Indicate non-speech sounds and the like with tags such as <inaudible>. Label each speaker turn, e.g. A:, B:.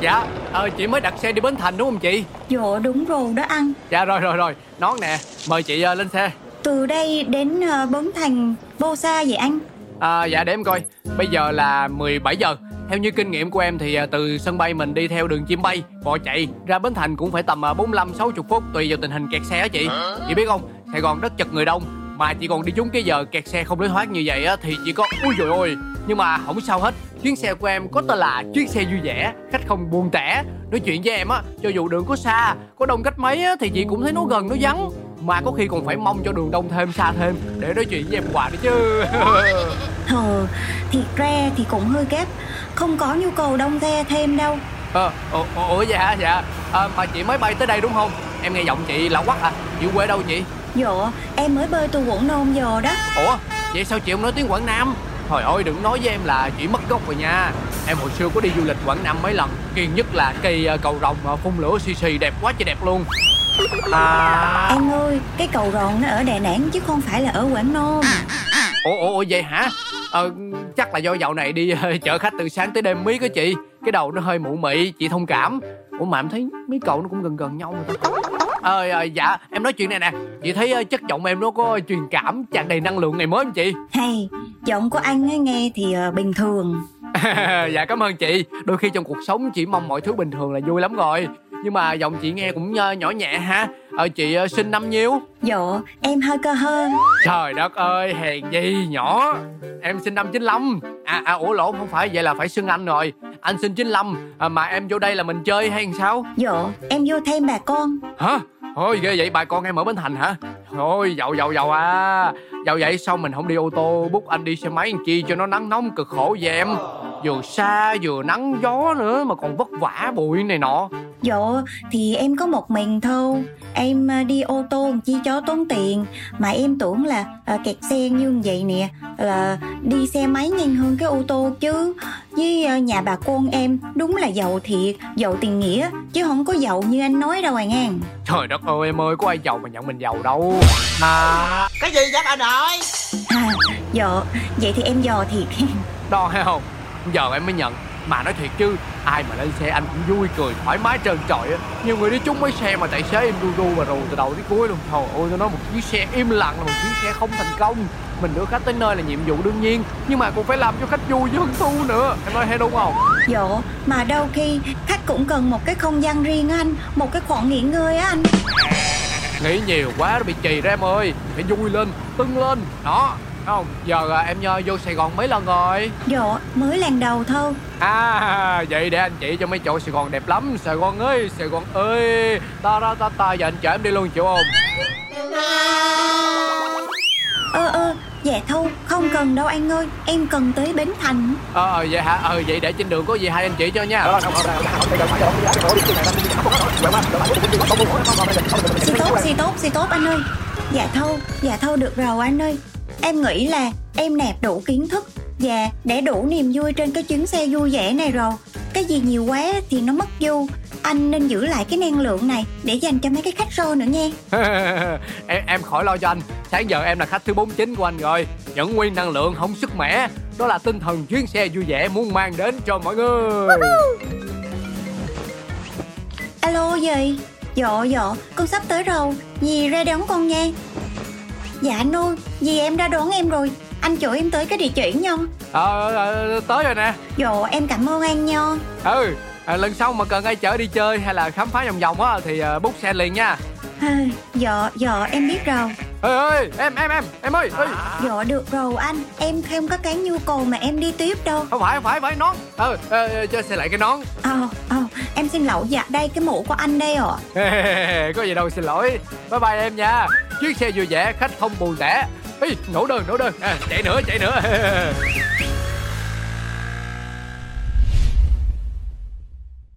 A: Dạ ờ, Chị mới đặt xe đi Bến Thành đúng không chị?
B: Dạ đúng rồi đó anh.
A: Dạ rồi rồi rồi. Nón nè Mời chị uh, lên xe.
B: Từ đây đến uh, Bến Thành Bao xa vậy anh?
A: À, Dạ để em coi. Bây giờ là 17 giờ. Theo như kinh nghiệm của em thì từ sân bay mình đi theo đường chim bay bò chạy ra bến thành cũng phải tầm 45 60 phút tùy vào tình hình kẹt xe á chị. Chị biết không? Sài gòn rất chật người đông. Mà chị còn đi trúng cái giờ kẹt xe không lối thoát như vậy á thì chỉ có ui rồi ôi. Nhưng mà không sao hết chuyến xe của em có tên là chuyến xe vui vẻ khách không buồn tẻ nói chuyện với em á cho dù đường có xa có đông cách mấy á thì chị cũng thấy nó gần nó vắng mà có khi còn phải mong cho đường đông thêm xa thêm để nói chuyện với em hoài nữa chứ <laughs>
B: Ờ, thiệt ra thì cũng hơi gấp Không có nhu cầu đông xe thêm đâu
A: Ờ, ủa, ủa dạ hả? Dạ à, Mà chị mới bay tới đây đúng không? Em nghe giọng chị lạ quắc à Chị quê đâu chị?
B: Dạ, em mới bơi từ Quảng Nam giờ đó
A: Ủa, vậy sao chị không nói tiếng Quảng Nam? Trời ơi đừng nói với em là chị mất gốc rồi nha. Em hồi xưa có đi du lịch Quảng Nam mấy lần Kiên nhất là cây ờ, cầu rồng ờ, phun lửa xì xì đẹp quá trời đẹp luôn.
B: À... Em ơi, cái cầu rồng nó ở Đà Nẵng chứ không phải là ở Quảng Nam.
A: Ủa, ủa, ủa vậy hả? Ờ, chắc là do dạo này đi chở khách từ sáng tới đêm miết á chị? Cái đầu nó hơi mụ mị, chị thông cảm. Ủa mà em thấy mấy cậu nó cũng gần gần nhau mà ta Ờ, à, dạ, em nói chuyện này nè. Chị thấy chất giọng em nó có truyền cảm, tràn đầy năng lượng này mới không chị?
B: Hay, giọng của anh nghe thì uh, bình thường. <laughs>
A: Dạ cảm ơn chị. Đôi khi trong cuộc sống chỉ mong mọi thứ bình thường là vui lắm rồi. Nhưng mà giọng chị nghe cũng nhỏ nhẹ ha. Ờ chị sinh năm nhiêu?
B: Dạ em hơi cơ hơn
A: Trời đất ơi hèn gì nhỏ. Em sinh năm 95 À à ủa lộn không phải vậy là phải xưng anh rồi Anh sinh 95 à, Mà em vô đây là mình chơi hay sao?
B: Dạ em vô thêm bà con.
A: Hả? Thôi ghê vậy. Bà con em ở Bến Thành hả? Thôi giàu giàu giàu à. Giàu vậy sao mình không đi ô tô Bút anh đi xe máy chi cho nó nắng nóng cực khổ vậy em? Vừa xa vừa nắng gió nữa Mà còn vất vả bụi này nọ
B: Dạ thì em có một mình thôi. Em à, đi ô tô chi cho tốn tiền. Mà em tưởng là à, kẹt xe như vậy nè Là đi xe máy nhanh hơn cái ô tô chứ. Với à, nhà bà con em đúng là giàu thiệt Giàu tiền nghĩa Chứ không có giàu như anh nói đâu à ngang
A: Trời đất ơi em ơi có ai giàu mà nhận mình giàu đâu. À...
C: Cái gì vậy anh ơi
B: à, Dạ vậy thì em dò thiệt. <laughs>
A: Đo hay không? Giờ em mới nhận. Mà nói thiệt chứ ai mà lên xe anh cũng vui cười thoải mái trơn trọi á. Nhiều người đi trúng mấy xe mà tài xế em ru ru và rù từ đầu đến cuối luôn. Trời ơi tôi nói một chiếc xe im lặng là một chiếc xe không thành công. Mình đưa khách tới nơi là nhiệm vụ đương nhiên nhưng mà cũng phải làm cho khách vui với hứng thú nữa. Em nói hay đúng không?
B: Dạ mà đâu khi khách cũng cần một cái không gian riêng anh một cái khoảng nghỉ ngơi á anh.
A: Nghĩ nhiều quá nó bị trì ra em ơi. Phải vui lên tưng lên. Đó không giờ à, em vô Sài Gòn mấy lần rồi
B: dạ mới lần đầu thôi
A: à vậy để anh chỉ cho mấy chỗ Sài Gòn đẹp lắm Sài Gòn ơi Sài Gòn ơi ta ta ta ta giờ anh chở em đi luôn chịu không
B: ơ ơ dạ thôi không cần đâu anh ơi em cần tới bến thành
A: ờ ờ vậy hả ờ vậy để trên đường có gì hai anh chỉ cho nha
B: xì tốt xì tốt xì tốt anh ơi dạ thôi dạ thôi được rồi anh ơi Em nghĩ là em nạp đủ kiến thức và để đủ niềm vui trên cái chuyến xe vui vẻ này rồi. Cái gì nhiều quá thì nó mất vui Anh nên giữ lại cái năng lượng này để dành cho mấy cái khách show nữa nha. <laughs>
A: Em, em khỏi lo cho anh. Sáng giờ em là khách thứ 49 của anh rồi. Những nguyên năng lượng không sức mẻ. Đó là tinh thần chuyến xe vui vẻ muốn mang đến cho mọi người.
B: Alo gì? Dạ dạ. Con sắp tới rồi. Dì ra đón con nha Dạ ơi, vì em đã đón em rồi. Anh chở em tới cái địa chỉ nha
A: Ờ, à, tới rồi nè.
B: Dạ, em cảm ơn anh nha.
A: Ừ, à, lần sau mà cần ai chở đi chơi hay là khám phá vòng vòng á Thì uh, book xe liền nha.
B: À, Dạ, dạ em biết rồi.
A: Ê ơi, em, em, em, em ơi ơi.
B: Dạ được rồi anh. Em không có cái nhu cầu mà em đi tiếp đâu.
A: Không phải, không phải, phải nón. Ờ, à, cho xe lại cái nón.
B: Ờ, ờ, em xin lỗi dạ đây cái mũ của anh đây ạ. <laughs>
A: Có gì đâu xin lỗi. Bye bye em nha Chiếc xe vui vẻ, khách không buồn tẻ Ê, nổ đơn, nổ đơn. À, Chạy nữa, chạy nữa. <laughs>